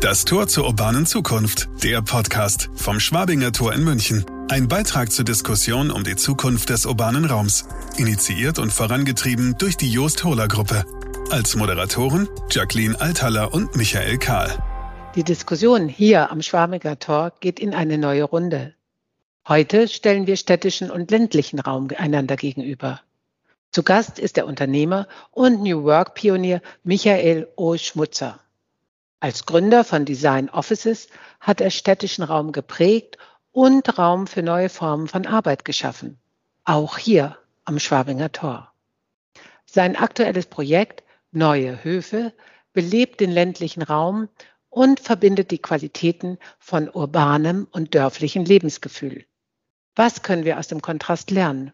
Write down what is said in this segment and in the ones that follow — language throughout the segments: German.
Das Tor zur urbanen Zukunft. Der Podcast vom Schwabinger Tor in München. Ein Beitrag zur Diskussion um die Zukunft des urbanen Raums. Initiiert und vorangetrieben durch die Joost Hohler Gruppe. Als Moderatoren Jacqueline Althaller und Michael Kahl. Die Diskussion hier am Schwabinger Tor geht in eine neue Runde. Heute stellen wir städtischen und ländlichen Raum einander gegenüber. Zu Gast ist der Unternehmer und New Work Pionier Michael O. Schmutzer. Als Gründer von Design Offices hat er städtischen Raum geprägt und Raum für neue Formen von Arbeit geschaffen. Auch hier am Schwabinger Tor. Sein aktuelles Projekt Neue Höfe belebt den ländlichen Raum und verbindet die Qualitäten von urbanem und dörflichem Lebensgefühl. Was können wir aus dem Kontrast lernen?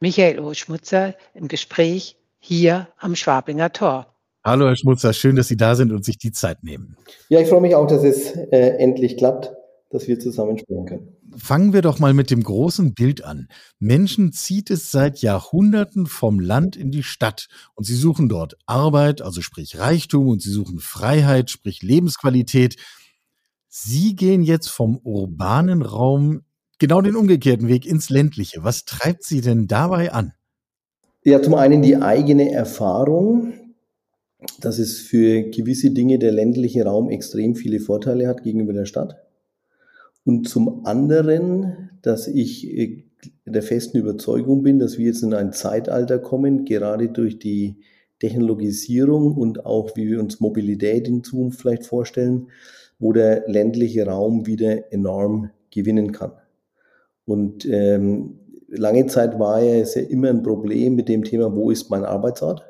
Michael O. Schmutzer im Gespräch hier am Schwabinger Tor. Hallo Herr Schmutzer, schön, dass Sie da sind und sich die Zeit nehmen. Ja, ich freue mich auch, dass es äh, endlich klappt, dass wir zusammen sprechen können. Fangen wir doch mal mit dem großen Bild an. Menschen zieht es seit Jahrhunderten vom Land in die Stadt und sie suchen dort Arbeit, also sprich Reichtum und sie suchen Freiheit, sprich Lebensqualität. Sie gehen jetzt vom urbanen Raum genau den umgekehrten Weg ins ländliche. Was treibt Sie denn dabei an? Ja, zum einen die eigene Erfahrung, dass es für gewisse Dinge der ländliche Raum extrem viele Vorteile hat gegenüber der Stadt. Und zum anderen, dass ich äh, der festen Überzeugung bin, dass wir jetzt in ein Zeitalter kommen, gerade durch die Technologisierung und auch wie wir uns Mobilität in Zukunft vielleicht vorstellen, wo der ländliche Raum wieder enorm gewinnen kann. Und ähm, lange Zeit war ja es ja immer ein Problem mit dem Thema, wo ist mein Arbeitsort?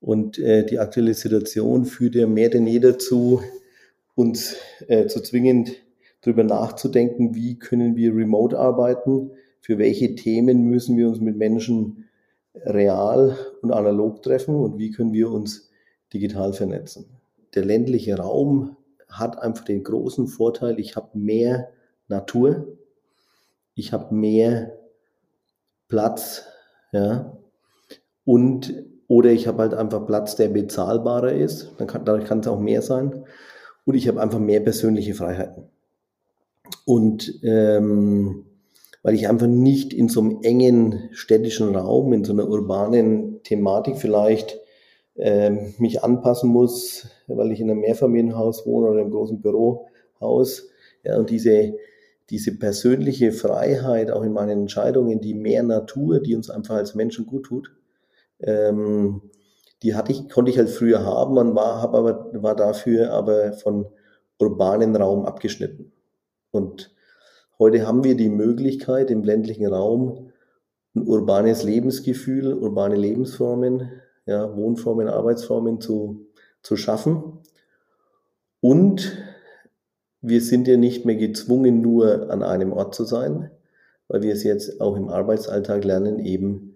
Und äh, die aktuelle Situation führt ja mehr denn je dazu, uns äh, zu zwingend darüber nachzudenken, wie können wir remote arbeiten, für welche Themen müssen wir uns mit Menschen real und analog treffen und wie können wir uns digital vernetzen. Der ländliche Raum hat einfach den großen Vorteil, ich habe mehr Natur, ich habe mehr Platz, ja, und oder ich habe halt einfach Platz, der bezahlbarer ist. Dann kann, dadurch kann es auch mehr sein. Und ich habe einfach mehr persönliche Freiheiten. Und ähm, weil ich einfach nicht in so einem engen städtischen Raum, in so einer urbanen Thematik vielleicht ähm, mich anpassen muss, weil ich in einem Mehrfamilienhaus wohne oder einem großen Bürohaus. Ja, und diese, diese persönliche Freiheit auch in meinen Entscheidungen, die mehr Natur, die uns einfach als Menschen gut tut, ähm, die hatte ich, konnte ich halt früher haben, man war, hab aber, war dafür aber von urbanen Raum abgeschnitten. Und heute haben wir die Möglichkeit, im ländlichen Raum ein urbanes Lebensgefühl, urbane Lebensformen, ja, Wohnformen, Arbeitsformen zu, zu schaffen. Und wir sind ja nicht mehr gezwungen, nur an einem Ort zu sein, weil wir es jetzt auch im Arbeitsalltag lernen, eben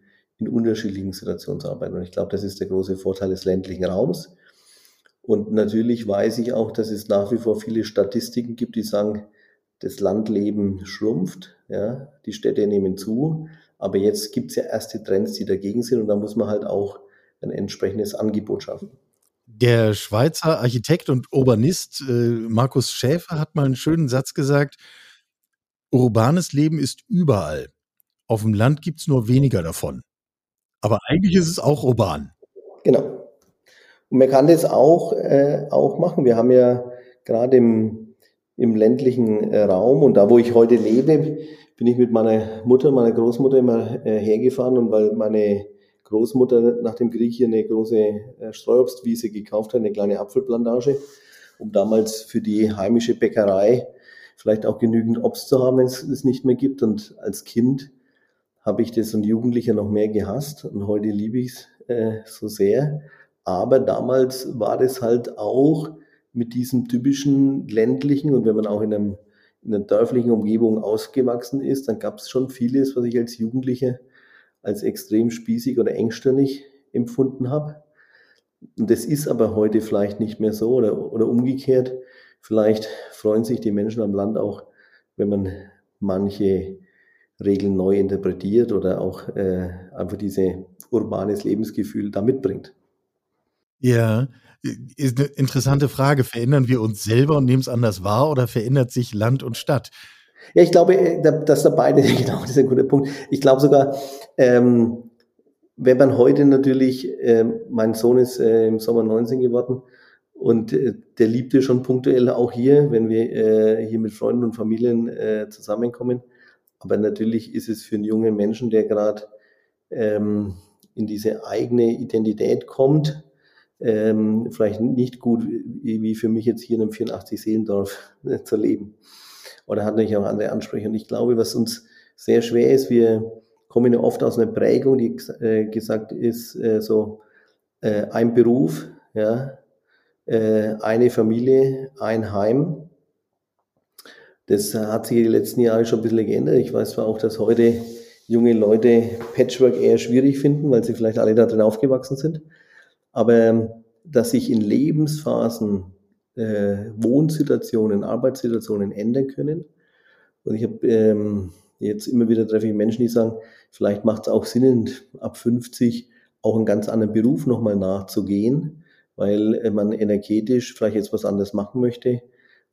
in unterschiedlichen Situationen zu arbeiten. Und ich glaube, das ist der große Vorteil des ländlichen Raums. Und natürlich weiß ich auch, dass es nach wie vor viele Statistiken gibt, die sagen, das Landleben schrumpft, ja, die Städte nehmen zu. Aber jetzt gibt es ja erste Trends, die dagegen sind und da muss man halt auch ein entsprechendes Angebot schaffen. Der Schweizer Architekt und Urbanist äh, Markus Schäfer hat mal einen schönen Satz gesagt, urbanes Leben ist überall. Auf dem Land gibt es nur weniger davon. Aber eigentlich ist es auch urban. Genau. Und man kann das auch, äh, auch machen. Wir haben ja gerade im, im ländlichen äh, Raum und da, wo ich heute lebe, bin ich mit meiner Mutter, meiner Großmutter immer äh, hergefahren und weil meine Großmutter nach dem Krieg hier eine große äh, Streuobstwiese gekauft hat, eine kleine Apfelplantage, um damals für die heimische Bäckerei vielleicht auch genügend Obst zu haben, wenn es es nicht mehr gibt. Und als Kind habe ich das und Jugendlicher noch mehr gehasst und heute liebe ich es äh, so sehr. Aber damals war das halt auch mit diesem typischen ländlichen und wenn man auch in, einem, in einer dörflichen Umgebung ausgewachsen ist, dann gab es schon vieles, was ich als Jugendlicher als extrem spießig oder engstirnig empfunden habe. Und das ist aber heute vielleicht nicht mehr so oder, oder umgekehrt. Vielleicht freuen sich die Menschen am Land auch, wenn man manche Regeln neu interpretiert oder auch äh, einfach dieses urbanes Lebensgefühl da mitbringt. Ja, ist eine interessante Frage. Verändern wir uns selber und nehmen es anders wahr oder verändert sich Land und Stadt? Ja, ich glaube, äh, dass da beide, genau, das ist ein guter Punkt. Ich glaube sogar, ähm, wenn man heute natürlich, äh, mein Sohn ist äh, im Sommer 19 geworden und äh, der liebte schon punktuell auch hier, wenn wir äh, hier mit Freunden und Familien äh, zusammenkommen. Aber natürlich ist es für einen jungen Menschen, der gerade ähm, in diese eigene Identität kommt, ähm, vielleicht nicht gut wie für mich jetzt hier in einem 84-Seelendorf äh, zu leben. Oder hat natürlich auch andere Ansprüche. Und ich glaube, was uns sehr schwer ist, wir kommen ja oft aus einer Prägung, die äh, gesagt ist, äh, so äh, ein Beruf, ja, äh, eine Familie, ein Heim. Das hat sich die letzten Jahre schon ein bisschen geändert. Ich weiß zwar auch, dass heute junge Leute Patchwork eher schwierig finden, weil sie vielleicht alle da drin aufgewachsen sind. Aber ähm, dass sich in Lebensphasen äh, Wohnsituationen, Arbeitssituationen ändern können. Und ich habe ähm, jetzt immer wieder treffe ich Menschen, die sagen, vielleicht macht es auch Sinn, ab 50 auch einen ganz anderen Beruf nochmal nachzugehen, weil äh, man energetisch vielleicht jetzt was anderes machen möchte.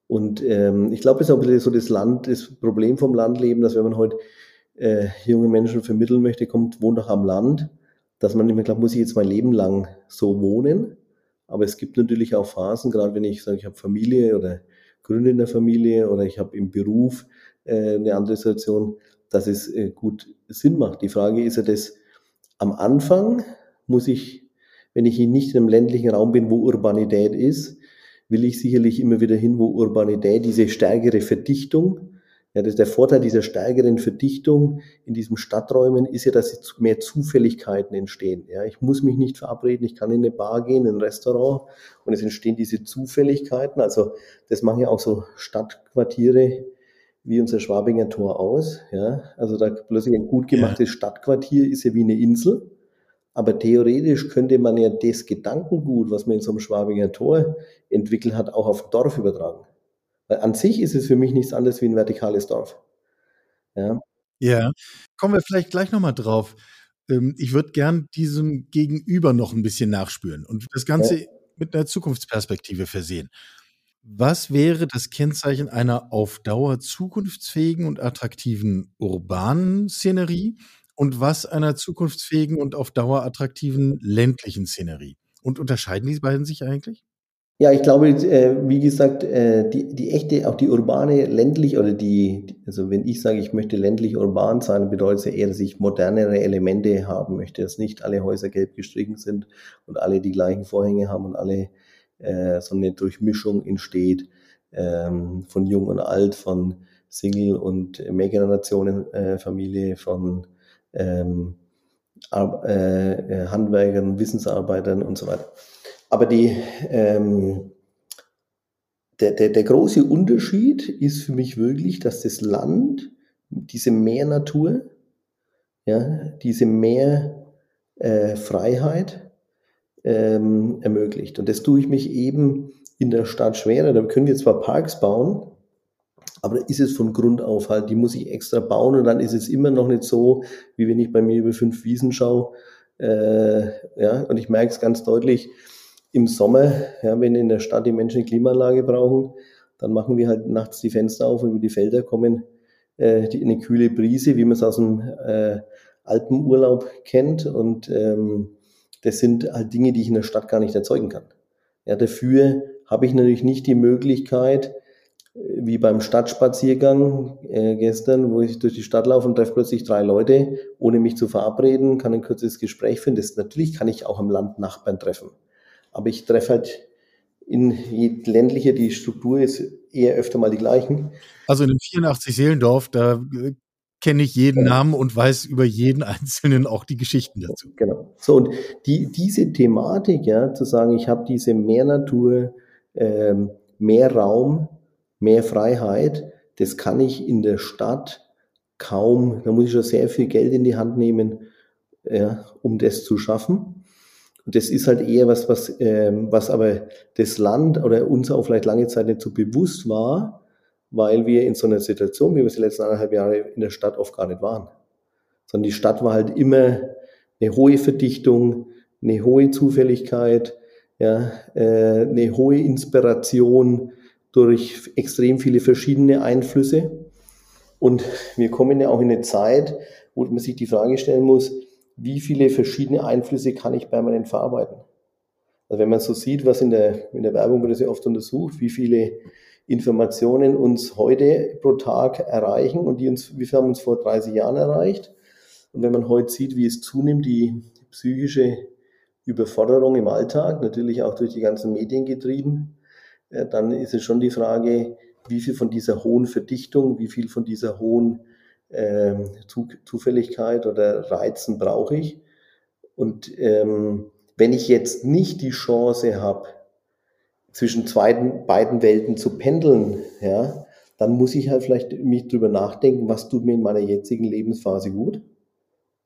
Und ähm, ich glaube, es ist auch ein bisschen so das Land, das Problem vom Landleben, dass wenn man heute äh, junge Menschen vermitteln möchte, kommt, wohnt doch am Land, dass man immer glaubt, muss ich jetzt mein Leben lang so wohnen? Aber es gibt natürlich auch Phasen, gerade wenn ich sage, ich habe Familie oder gründe in der Familie oder ich habe im Beruf äh, eine andere Situation, dass es äh, gut Sinn macht. Die Frage ist ja das, am Anfang muss ich, wenn ich nicht in einem ländlichen Raum bin, wo Urbanität ist, will ich sicherlich immer wieder hin, wo Urbanität, diese stärkere Verdichtung, ja, das, der Vorteil dieser stärkeren Verdichtung in diesen Stadträumen ist ja, dass mehr Zufälligkeiten entstehen. Ja, ich muss mich nicht verabreden, ich kann in eine Bar gehen, in ein Restaurant und es entstehen diese Zufälligkeiten. Also das machen ja auch so Stadtquartiere wie unser Schwabinger Tor aus. Ja, also da plötzlich ein gut gemachtes ja. Stadtquartier ist ja wie eine Insel. Aber theoretisch könnte man ja das Gedankengut, was man in so einem Schwabinger Tor entwickelt hat, auch auf Dorf übertragen. Weil an sich ist es für mich nichts anderes wie ein vertikales Dorf. Ja, ja. kommen wir vielleicht gleich nochmal drauf. Ähm, ich würde gern diesem Gegenüber noch ein bisschen nachspüren und das Ganze ja. mit einer Zukunftsperspektive versehen. Was wäre das Kennzeichen einer auf Dauer zukunftsfähigen und attraktiven urbanen Szenerie und was einer zukunftsfähigen und auf Dauer attraktiven ländlichen Szenerie? Und unterscheiden die beiden sich eigentlich? Ja, ich glaube, äh, wie gesagt, äh, die, die echte, auch die urbane, ländlich oder die, also wenn ich sage, ich möchte ländlich urban sein, bedeutet es eher, dass ich modernere Elemente haben möchte, dass nicht alle Häuser gelb gestrichen sind und alle die gleichen Vorhänge haben und alle äh, so eine Durchmischung entsteht ähm, von jung und alt, von Single und Mehrgenerationenfamilie, von ähm, äh, Handwerkern, Wissensarbeitern und so weiter. Aber die, ähm, der, der, der große Unterschied ist für mich wirklich, dass das Land diese Meernatur, ja, diese Meerfreiheit äh, ähm, ermöglicht. Und das tue ich mich eben in der Stadt schwerer. Da können wir zwar Parks bauen, aber ist es von Grund auf halt, die muss ich extra bauen und dann ist es immer noch nicht so, wie wenn ich bei mir über fünf Wiesen schaue. Äh, ja, und ich merke es ganz deutlich, im Sommer, ja, wenn in der Stadt die Menschen Klimaanlage brauchen, dann machen wir halt nachts die Fenster auf und über die Felder kommen äh, die, eine kühle Brise, wie man es aus dem äh, Alpenurlaub kennt. Und ähm, das sind halt Dinge, die ich in der Stadt gar nicht erzeugen kann. Ja, dafür habe ich natürlich nicht die Möglichkeit, wie beim Stadtspaziergang äh, gestern, wo ich durch die Stadt laufe und treffe plötzlich drei Leute, ohne mich zu verabreden, kann ein kurzes Gespräch finden. Das, natürlich kann ich auch im Land Nachbarn treffen. Aber ich treffe halt in je ländlicher die Struktur ist, eher öfter mal die gleichen. Also in dem 84 Seelendorf, da äh, kenne ich jeden ja. Namen und weiß über jeden Einzelnen auch die Geschichten dazu. Genau. So, und die, diese Thematik, ja, zu sagen, ich habe diese mehr Natur, ähm, mehr Raum, mehr Freiheit, das kann ich in der Stadt kaum, da muss ich schon sehr viel Geld in die Hand nehmen, ja, um das zu schaffen. Und das ist halt eher was, was, ähm, was aber das Land oder uns auch vielleicht lange Zeit nicht so bewusst war, weil wir in so einer Situation, wie wir es die letzten anderthalb Jahre in der Stadt oft gar nicht waren. Sondern die Stadt war halt immer eine hohe Verdichtung, eine hohe Zufälligkeit, ja, äh, eine hohe Inspiration durch extrem viele verschiedene Einflüsse. Und wir kommen ja auch in eine Zeit, wo man sich die Frage stellen muss, wie viele verschiedene Einflüsse kann ich permanent verarbeiten? Also wenn man so sieht, was in der, in der Werbung wird das ja oft untersucht, wie viele Informationen uns heute pro Tag erreichen und die uns, wie viel haben uns vor 30 Jahren erreicht. Und wenn man heute sieht, wie es zunimmt, die psychische Überforderung im Alltag, natürlich auch durch die ganzen Medien getrieben, dann ist es schon die Frage, wie viel von dieser hohen Verdichtung, wie viel von dieser hohen äh, Zufälligkeit oder Reizen brauche ich. Und ähm, wenn ich jetzt nicht die Chance habe, zwischen zweiten, beiden Welten zu pendeln, ja, dann muss ich halt vielleicht mich drüber nachdenken, was tut mir in meiner jetzigen Lebensphase gut,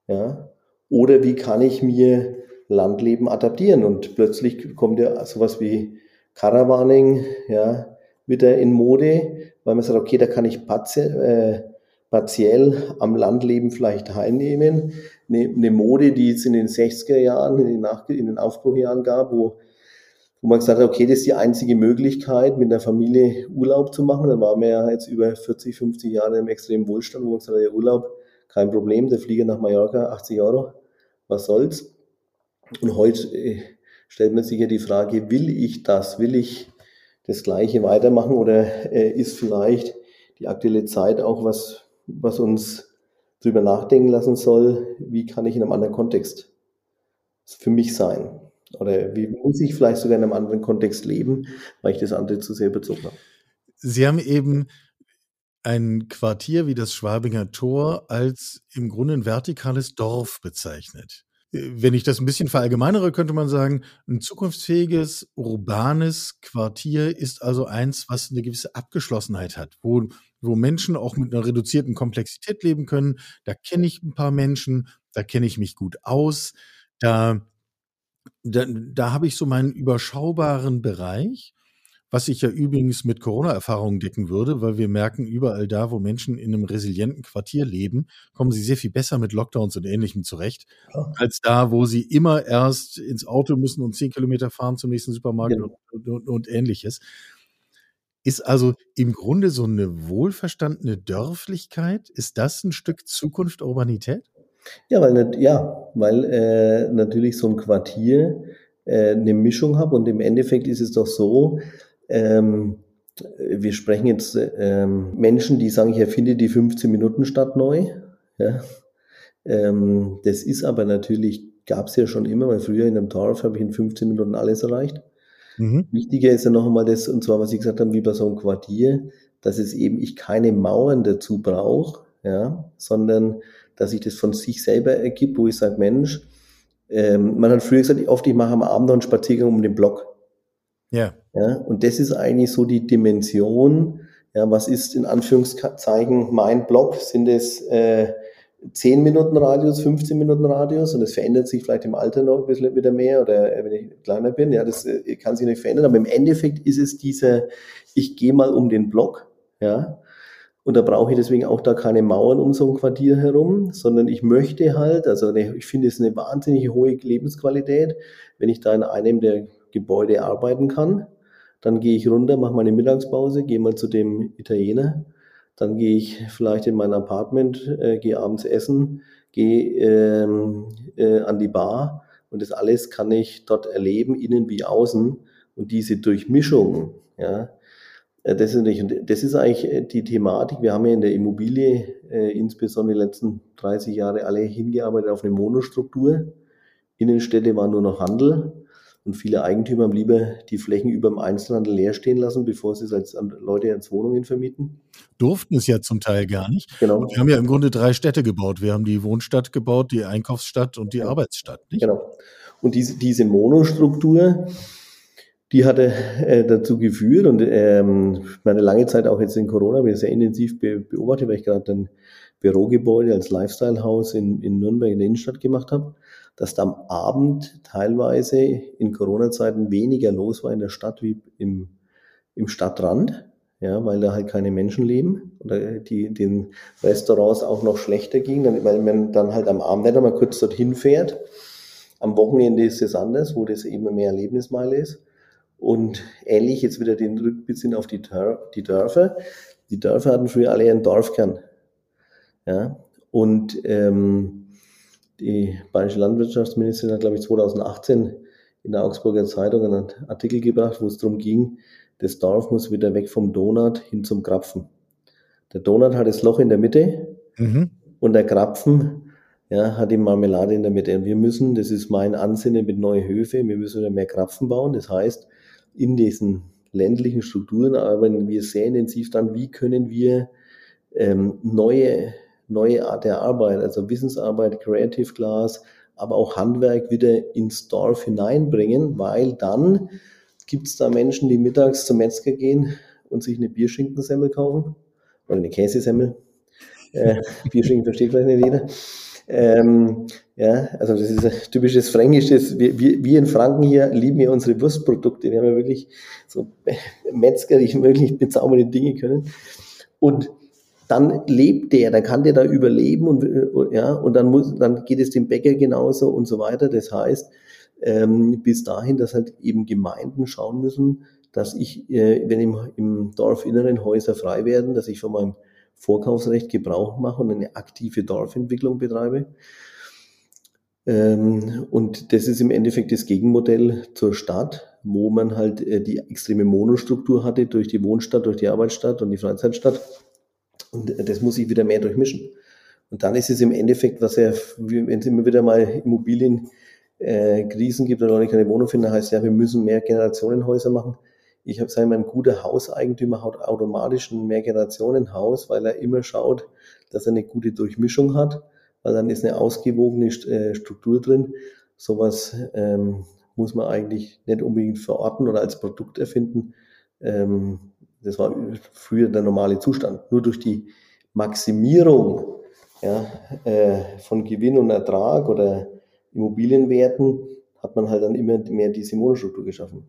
ja, oder wie kann ich mir Landleben adaptieren? Und plötzlich kommt ja sowas wie Caravaning, ja, wieder in Mode, weil man sagt, okay, da kann ich partiell, äh, partiell am Landleben vielleicht teilnehmen. Eine, eine Mode, die es in den 60er Jahren, in den, Nach in den Aufbruchjahren gab, wo, wo man gesagt hat, okay, das ist die einzige Möglichkeit, mit der Familie Urlaub zu machen. Dann waren wir ja jetzt über 40, 50 Jahre im extremen Wohlstand, wo man gesagt hat, ja, Urlaub, kein Problem, der Flieger nach Mallorca, 80 Euro, was soll's. Und heute äh, stellt man sich ja die Frage, will ich das? Will ich das Gleiche weitermachen oder äh, ist vielleicht die aktuelle Zeit auch was, was uns drüber nachdenken lassen soll, wie kann ich in einem anderen Kontext für mich sein? Oder wie muss ich vielleicht sogar in einem anderen Kontext leben, weil ich das andere zu sehr bezogen habe? Sie haben eben ein Quartier wie das Schwabinger Tor als im Grunde ein vertikales Dorf bezeichnet. Wenn ich das ein bisschen verallgemeinere, könnte man sagen, ein zukunftsfähiges, urbanes Quartier ist also eins, was eine gewisse Abgeschlossenheit hat, wo wo Menschen auch mit einer reduzierten Komplexität leben können. Da kenne ich ein paar Menschen, da kenne ich mich gut aus, da da da habe ich so meinen überschaubaren Bereich was sich ja übrigens mit Corona-Erfahrungen decken würde, weil wir merken, überall da, wo Menschen in einem resilienten Quartier leben, kommen sie sehr viel besser mit Lockdowns und Ähnlichem zurecht, ja. als da, wo sie immer erst ins Auto müssen und zehn Kilometer fahren zum nächsten Supermarkt ja. und, und, und Ähnliches. Ist also im Grunde so eine wohlverstandene Dörflichkeit, ist das ein Stück Zukunft Urbanität? Ja, weil, ja, weil äh, natürlich so ein Quartier äh, eine Mischung hat und im Endeffekt ist es doch so, ähm, wir sprechen jetzt ähm, Menschen, die sagen, ich erfinde die 15-Minuten-Stadt neu. Ja. Ähm, das ist aber natürlich, gab es ja schon immer, weil früher in einem Dorf habe ich in 15 Minuten alles erreicht. Mhm. Wichtiger ist ja noch einmal das, und zwar, was Sie gesagt haben, wie bei so einem Quartier, dass es eben ich keine Mauern dazu brauche, ja, sondern dass sich das von sich selber ergibt, wo ich sage, Mensch, ähm, man hat früher gesagt, oft ich mache am Abend noch einen Spaziergang um den Block. Ja. ja. Und das ist eigentlich so die Dimension. Ja, was ist in Anführungszeichen mein Block? Sind es äh, 10 Minuten Radius, 15 Minuten Radius? Und das verändert sich vielleicht im Alter noch ein bisschen wieder mehr oder äh, wenn ich kleiner bin. Ja, das äh, kann sich nicht verändern. Aber im Endeffekt ist es dieser, ich gehe mal um den Block. Ja. Und da brauche ich deswegen auch da keine Mauern um so ein Quartier herum, sondern ich möchte halt, also ich finde es eine wahnsinnig hohe Lebensqualität, wenn ich da in einem der Gebäude arbeiten kann. Dann gehe ich runter, mache meine Mittagspause, gehe mal zu dem Italiener. Dann gehe ich vielleicht in mein Apartment, äh, gehe abends essen, gehe ähm, äh, an die Bar und das alles kann ich dort erleben, innen wie außen. Und diese Durchmischung, ja, äh, das ist, nicht, das ist eigentlich äh, die Thematik. Wir haben ja in der Immobilie, äh, insbesondere die letzten 30 Jahre, alle hingearbeitet auf eine Monostruktur. Innenstädte waren nur noch Handel. Und viele Eigentümer haben lieber die Flächen über dem Einzelhandel leer stehen lassen, bevor sie es als Leute als Wohnungen vermieten. Durften es ja zum Teil gar nicht. Genau. Und wir haben ja im Grunde drei Städte gebaut. Wir haben die Wohnstadt gebaut, die Einkaufsstadt und die ja. Arbeitsstadt. Nicht? Genau. Und diese, diese Monostruktur, die hatte äh, dazu geführt und ähm, meine lange Zeit auch jetzt in Corona habe ich sehr intensiv be beobachtet, weil ich gerade ein Bürogebäude als Lifestyle-Haus in, in Nürnberg in der Innenstadt gemacht habe dass da am Abend teilweise in Corona-Zeiten weniger los war in der Stadt wie im, im Stadtrand, ja, weil da halt keine Menschen leben oder die den Restaurants auch noch schlechter ging, weil man dann halt am Abend nicht einmal kurz dorthin fährt. Am Wochenende ist es anders, wo das eben mehr Erlebnismeile ist. Und ähnlich jetzt wieder den Rückbezug auf die, die Dörfer. Die Dörfer hatten früher alle einen Dorfkern. Ja, und ähm, die bayerische Landwirtschaftsministerin hat, glaube ich, 2018 in der Augsburger Zeitung einen Artikel gebracht, wo es darum ging, das Dorf muss wieder weg vom Donut hin zum Krapfen. Der Donut hat das Loch in der Mitte mhm. und der Krapfen ja, hat die Marmelade in der Mitte. Und wir müssen, das ist mein Ansinnen mit neuen Höfe, wir müssen wieder mehr Krapfen bauen. Das heißt, in diesen ländlichen Strukturen arbeiten wir sehr intensiv dann, wie können wir ähm, neue, neue Art der Arbeit, also Wissensarbeit, Creative Class, aber auch Handwerk wieder ins Dorf hineinbringen, weil dann gibt es da Menschen, die mittags zum Metzger gehen und sich eine Bierschinkensemmel kaufen oder eine Käsesemmel. Äh, Bierschinken versteht vielleicht nicht jeder. Ähm, ja, also das ist ein typisches Fränkisches. Wir, wir, wir in Franken hier lieben ja unsere Wurstprodukte. Wir haben ja wirklich so Metzger, die wirklich bezaubernde Dinge können. Und dann lebt der, dann kann der da überleben und, ja, und dann muss, dann geht es dem Bäcker genauso und so weiter. Das heißt, ähm, bis dahin, dass halt eben Gemeinden schauen müssen, dass ich, äh, wenn im, im Dorfinneren Häuser frei werden, dass ich von meinem Vorkaufsrecht Gebrauch mache und eine aktive Dorfentwicklung betreibe. Ähm, und das ist im Endeffekt das Gegenmodell zur Stadt, wo man halt äh, die extreme Monostruktur hatte durch die Wohnstadt, durch die Arbeitsstadt und die Freizeitstadt. Und äh, das muss ich wieder mehr durchmischen. Und dann ist es im Endeffekt, was ja, wenn es immer wieder mal Immobilienkrisen äh, gibt oder Leute keine Wohnung finden, heißt ja, wir müssen mehr Generationenhäuser machen. Ich habe sagen, ein guter Hauseigentümer hat automatisch ein Mehrgenerationenhaus, weil er immer schaut, dass er eine gute Durchmischung hat, weil dann ist eine ausgewogene äh, Struktur drin. Sowas ähm, muss man eigentlich nicht unbedingt verorten oder als Produkt erfinden. Ähm, das war früher der normale Zustand. Nur durch die Maximierung ja, äh, von Gewinn und Ertrag oder Immobilienwerten hat man halt dann immer mehr diese Monostruktur geschaffen.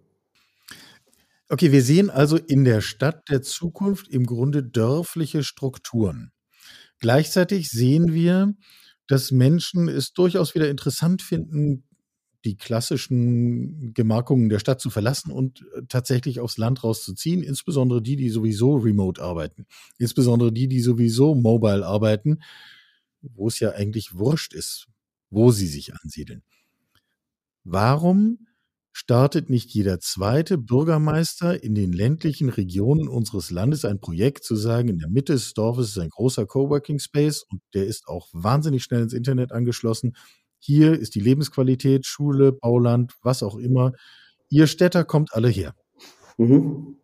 Okay, wir sehen also in der Stadt der Zukunft im Grunde dörfliche Strukturen. Gleichzeitig sehen wir, dass Menschen es durchaus wieder interessant finden, die klassischen Gemarkungen der Stadt zu verlassen und äh, tatsächlich aufs Land rauszuziehen, insbesondere die, die sowieso remote arbeiten, insbesondere die, die sowieso mobile arbeiten, wo es ja eigentlich wurscht ist, wo sie sich ansiedeln. Warum startet nicht jeder zweite Bürgermeister in den ländlichen Regionen unseres Landes ein Projekt zu sagen, in der Mitte des Dorfes ist ein großer Coworking Space und der ist auch wahnsinnig schnell ins Internet angeschlossen. Hier ist die Lebensqualität, Schule, Bauland, was auch immer. Ihr Städter kommt alle her. Mhm.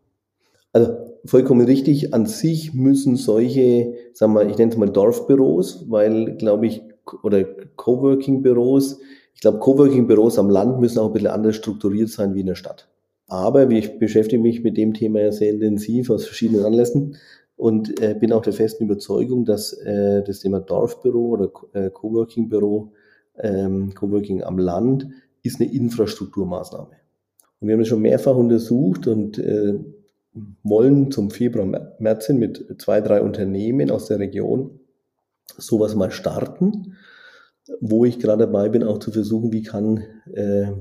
Also vollkommen richtig. An sich müssen solche, sagen wir, ich nenne es mal Dorfbüros, weil, glaube ich, oder Coworking-Büros, ich glaube, Coworking-Büros am Land müssen auch ein bisschen anders strukturiert sein wie in der Stadt. Aber ich beschäftige mich mit dem Thema ja sehr intensiv aus verschiedenen Anlässen und äh, bin auch der festen Überzeugung, dass äh, das Thema Dorfbüro oder äh, Coworking-Büro, ähm, Coworking am Land, ist eine Infrastrukturmaßnahme. Und wir haben das schon mehrfach untersucht und äh, wollen zum Februar, März mit zwei, drei Unternehmen aus der Region sowas mal starten wo ich gerade dabei bin, auch zu versuchen, wie kann, äh,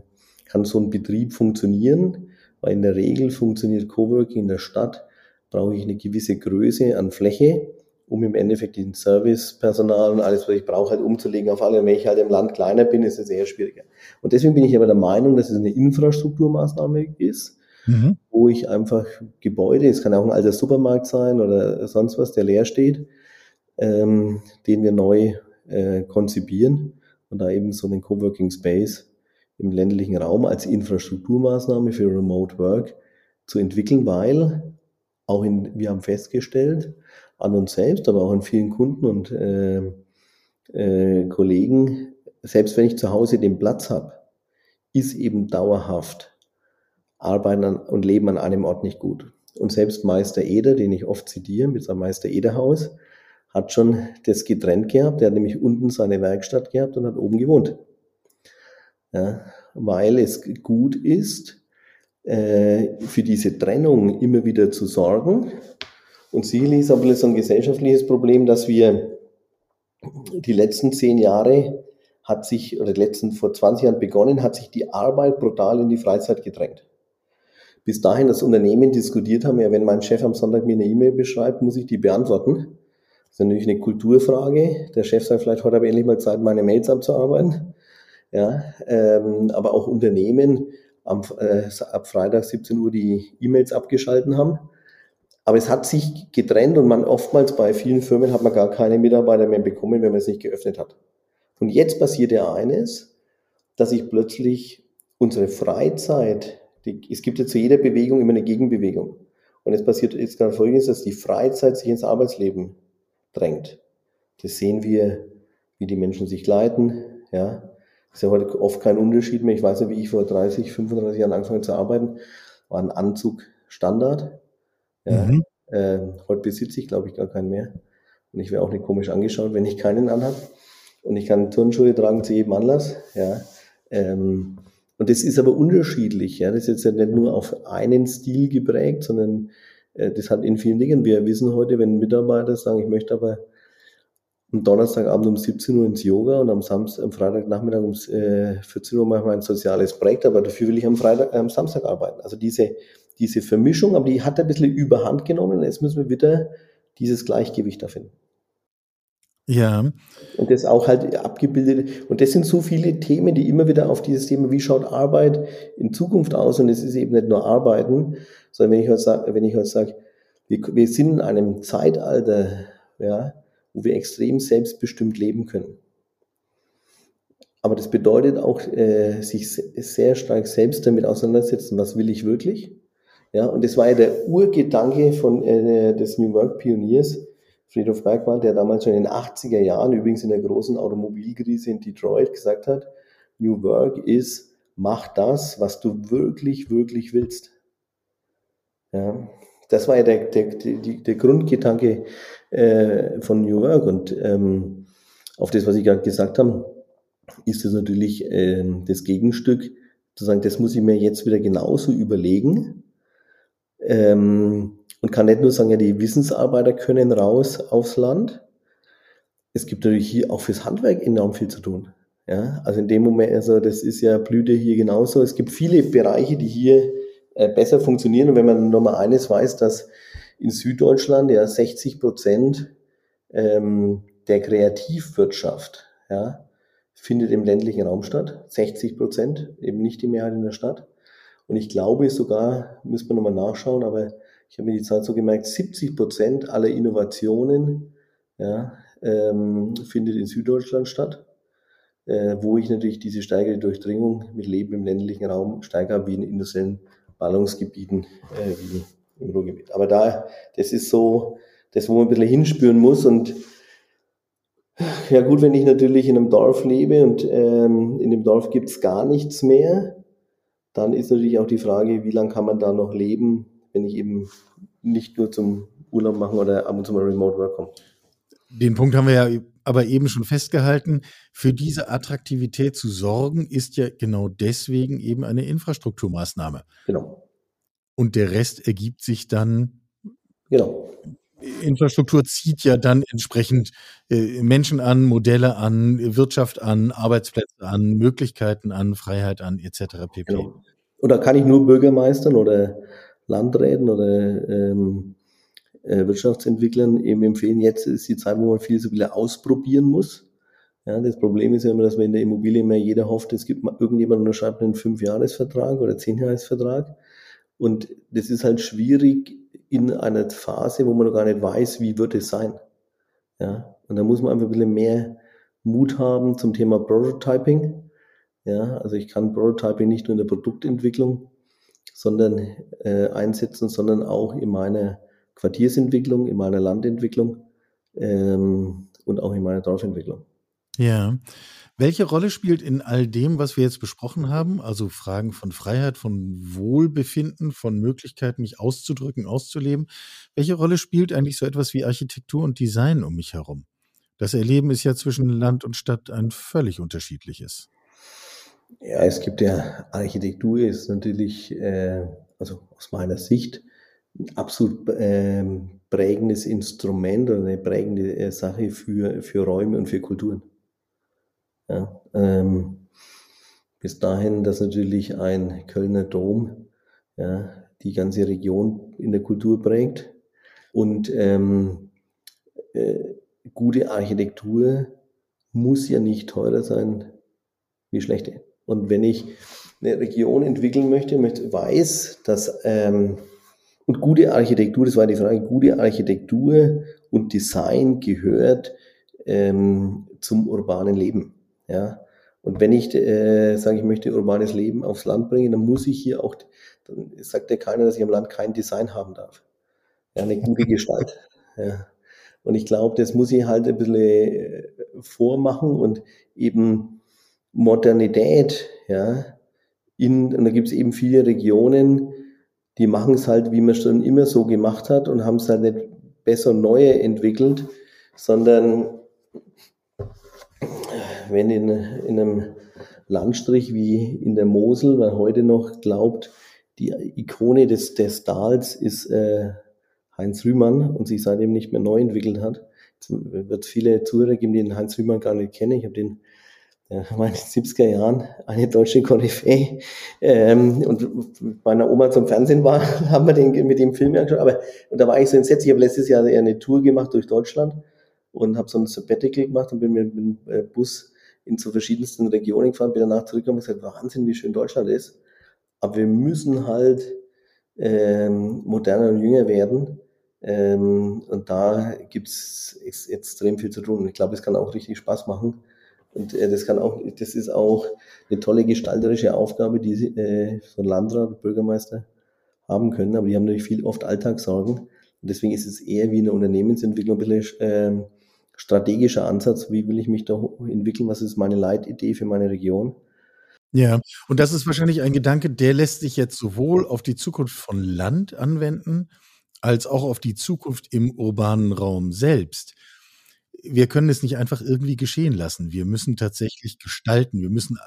kann so ein Betrieb funktionieren. Weil in der Regel funktioniert Coworking in der Stadt, brauche ich eine gewisse Größe an Fläche, um im Endeffekt den Servicepersonal und alles, was ich brauche, halt umzulegen auf alle. Und wenn ich halt im Land kleiner bin, ist es eher schwieriger. Und deswegen bin ich aber der Meinung, dass es eine Infrastrukturmaßnahme ist, mhm. wo ich einfach Gebäude, es kann auch ein alter Supermarkt sein oder sonst was, der leer steht, ähm, den wir neu äh, konzipieren und da eben so einen Coworking Space im ländlichen Raum als Infrastrukturmaßnahme für Remote Work zu entwickeln, weil auch in, wir haben festgestellt, an uns selbst, aber auch an vielen Kunden und äh, äh, Kollegen, selbst wenn ich zu Hause den Platz habe, ist eben dauerhaft Arbeiten und Leben an einem Ort nicht gut. Und selbst Meister Eder, den ich oft zitiere mit seinem Meister Eder Haus, hat schon das getrennt gehabt. Er hat nämlich unten seine Werkstatt gehabt und hat oben gewohnt. Ja, weil es gut ist, äh, für diese Trennung immer wieder zu sorgen. Und sicherlich ist aber so ein gesellschaftliches Problem, dass wir die letzten zehn Jahre hat sich, oder letzten vor 20 Jahren begonnen, hat sich die Arbeit brutal in die Freizeit gedrängt. Bis dahin das Unternehmen diskutiert haben, ja, wenn mein Chef am Sonntag mir eine E-Mail beschreibt, muss ich die beantworten. Das ist natürlich eine Kulturfrage. Der Chef sagt vielleicht, heute habe ich endlich mal Zeit, meine Mails abzuarbeiten. Ja, ähm, aber auch Unternehmen am, äh, ab Freitag 17 Uhr die E-Mails abgeschalten haben. Aber es hat sich getrennt und man oftmals bei vielen Firmen hat man gar keine Mitarbeiter mehr bekommen, wenn man es nicht geöffnet hat. Und jetzt passiert ja eines, dass sich plötzlich unsere Freizeit, die, es gibt ja zu jeder Bewegung immer eine Gegenbewegung. Und es passiert jetzt gerade folgendes, dass die Freizeit sich ins Arbeitsleben drängt. Das sehen wir, wie die Menschen sich leiten, ja. Ist ja heute oft kein Unterschied mehr. Ich weiß nicht, wie ich vor 30, 35 Jahren angefangen zu arbeiten, war ein Anzug Standard. Ja. Mhm. Äh, heute besitze ich, glaube ich, gar keinen mehr. Und ich wäre auch nicht komisch angeschaut, wenn ich keinen anhabe. Und ich kann Turnschuhe tragen zu jedem Anlass. Ja. Ähm, und das ist aber unterschiedlich. Ja. Das ist jetzt ja nicht nur auf einen Stil geprägt, sondern äh, das hat in vielen Dingen. Wir wissen heute, wenn Mitarbeiter sagen, ich möchte aber am Donnerstagabend um 17 Uhr ins Yoga und am, Samstag, am Freitagnachmittag um äh, 14 Uhr mache ich mein soziales Projekt, aber dafür will ich am Freitag, äh, am Samstag arbeiten. Also diese, diese Vermischung, aber die hat ein bisschen überhand genommen. Jetzt müssen wir wieder dieses Gleichgewicht da finden. Ja. Und das auch halt abgebildet. Und das sind so viele Themen, die immer wieder auf dieses Thema, wie schaut Arbeit in Zukunft aus? Und es ist eben nicht nur Arbeiten, sondern wenn ich heute sage, wenn ich heute sage, wir, wir sind in einem Zeitalter, ja, wo wir extrem selbstbestimmt leben können. Aber das bedeutet auch, äh, sich sehr stark selbst damit auseinandersetzen, was will ich wirklich? Ja, und das war ja der Urgedanke von äh, des New Work Pioniers, Friedhof Bergmann, der damals schon in den 80er Jahren, übrigens in der großen Automobilkrise in Detroit, gesagt hat, New Work ist, mach das, was du wirklich, wirklich willst. Ja, das war ja der, der, der, Grundgedanke äh, von New Work. Und ähm, auf das, was ich gerade gesagt habe, ist es natürlich äh, das Gegenstück, zu sagen, das muss ich mir jetzt wieder genauso überlegen. Ähm, und kann nicht nur sagen, ja, die Wissensarbeiter können raus aufs Land. Es gibt natürlich hier auch fürs Handwerk enorm viel zu tun. Ja, also in dem Moment, also das ist ja Blüte hier genauso. Es gibt viele Bereiche, die hier äh, besser funktionieren. Und wenn man nochmal eines weiß, dass in Süddeutschland ja 60 Prozent ähm, der Kreativwirtschaft ja, findet im ländlichen Raum statt. 60 Prozent, eben nicht die Mehrheit in der Stadt. Und ich glaube sogar, müssen wir nochmal nachschauen, aber ich habe mir die Zahl so gemerkt, 70 Prozent aller Innovationen ja, ähm, findet in Süddeutschland statt, äh, wo ich natürlich diese steigende Durchdringung mit Leben im ländlichen Raum stärker wie in industriellen Ballungsgebieten äh, wie im Ruhrgebiet. Aber da, das ist so, das, wo man ein bisschen hinspüren muss und ja gut, wenn ich natürlich in einem Dorf lebe und ähm, in dem Dorf gibt's gar nichts mehr, dann ist natürlich auch die Frage, wie lange kann man da noch leben, wenn ich eben nicht nur zum Urlaub machen oder ab und zu mal Remote Work komme. Den Punkt haben wir ja aber eben schon festgehalten. Für diese Attraktivität zu sorgen, ist ja genau deswegen eben eine Infrastrukturmaßnahme. Genau. Und der Rest ergibt sich dann. Genau. Infrastruktur zieht ja dann entsprechend äh, Menschen an, Modelle an, Wirtschaft an, Arbeitsplätze an, Möglichkeiten an, Freiheit an, etc. pp. Genau. Oder kann ich nur Bürgermeistern oder Landräten oder ähm, äh, Wirtschaftsentwicklern eben empfehlen, jetzt ist die Zeit, wo man viel so wieder ausprobieren muss. Ja, das Problem ist ja immer, dass man in der Immobilie immer jeder hofft, es gibt mal irgendjemand unterschreibt einen Fünfjahresvertrag oder Zehnjahresvertrag. Und das ist halt schwierig in einer Phase, wo man noch gar nicht weiß, wie wird es sein. Ja, und da muss man einfach ein bisschen mehr Mut haben zum Thema Prototyping. Ja, also ich kann Prototyping nicht nur in der Produktentwicklung, sondern äh, einsetzen, sondern auch in meiner Quartiersentwicklung, in meiner Landentwicklung ähm, und auch in meiner Dorfentwicklung. Ja. Welche Rolle spielt in all dem, was wir jetzt besprochen haben, also Fragen von Freiheit, von Wohlbefinden, von Möglichkeiten, mich auszudrücken, auszuleben, welche Rolle spielt eigentlich so etwas wie Architektur und Design um mich herum? Das Erleben ist ja zwischen Land und Stadt ein völlig unterschiedliches. Ja, es gibt ja Architektur ist natürlich, äh, also aus meiner Sicht, ein absolut äh, prägendes Instrument oder eine prägende äh, Sache für, für Räume und für Kulturen. Ja, ähm, bis dahin, dass natürlich ein Kölner Dom ja, die ganze Region in der Kultur prägt und ähm, äh, gute Architektur muss ja nicht teurer sein wie schlechte. Und wenn ich eine Region entwickeln möchte, möchte weiß, dass ähm, und gute Architektur, das war die Frage, gute Architektur und Design gehört ähm, zum urbanen Leben. Ja. Und wenn ich äh, sage, ich möchte urbanes Leben aufs Land bringen, dann muss ich hier auch, dann sagt ja keiner, dass ich am Land kein Design haben darf. Ja, eine gute Gestalt. Ja. Und ich glaube, das muss ich halt ein bisschen äh, vormachen und eben Modernität, ja, in, und da gibt es eben viele Regionen, die machen es halt, wie man es schon immer so gemacht hat und haben es halt nicht besser neu entwickelt, sondern wenn in, in einem Landstrich wie in der Mosel, man heute noch glaubt, die Ikone des, des Tals ist äh, Heinz Rühmann und sich seitdem nicht mehr neu entwickelt hat. Es wird viele Zuhörer geben, die den Heinz Rühmann gar nicht kennen. Ich habe den ja, in den 70er Jahren eine deutsche Koryphäe ähm, und meiner Oma zum Fernsehen war, haben wir den mit dem Film angeschaut. Aber und da war ich so entsetzt. Ich habe letztes Jahr eine Tour gemacht durch Deutschland und habe so ein Sabbatical gemacht und bin mit, mit dem äh, Bus in zu verschiedensten Regionen gefahren, bin danach zurückgekommen und gesagt, Wahnsinn, wie schön Deutschland ist. Aber wir müssen halt ähm, moderner und jünger werden. Ähm, und da gibt's ex extrem viel zu tun. Ich glaube, es kann auch richtig Spaß machen. Und äh, das kann auch, das ist auch eine tolle gestalterische Aufgabe, die äh, so ein Landrat, Bürgermeister haben können. Aber die haben natürlich viel oft Alltagssorgen. Und deswegen ist es eher wie eine Unternehmensentwicklung ein bisschen äh, strategischer Ansatz. Wie will ich mich da entwickeln? Was ist meine Leitidee für meine Region? Ja, und das ist wahrscheinlich ein Gedanke, der lässt sich jetzt sowohl auf die Zukunft von Land anwenden, als auch auf die Zukunft im urbanen Raum selbst. Wir können es nicht einfach irgendwie geschehen lassen. Wir müssen tatsächlich gestalten. Wir müssen,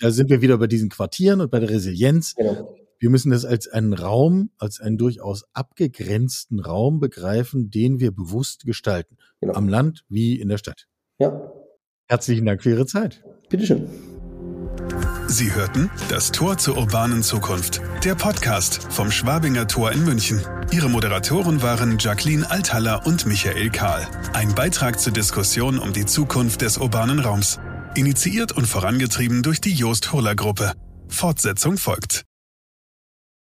da sind wir wieder bei diesen Quartieren und bei der Resilienz. Genau. Wir müssen das als einen Raum, als einen durchaus abgegrenzten Raum begreifen, den wir bewusst gestalten. Genau. Am Land wie in der Stadt. Ja. Herzlichen Dank für Ihre Zeit. Bitteschön. Sie hörten das Tor zur urbanen Zukunft, der Podcast vom Schwabinger Tor in München. Ihre Moderatoren waren Jacqueline Althaller und Michael Kahl. Ein Beitrag zur Diskussion um die Zukunft des urbanen Raums. Initiiert und vorangetrieben durch die Joost Hohler Gruppe. Fortsetzung folgt.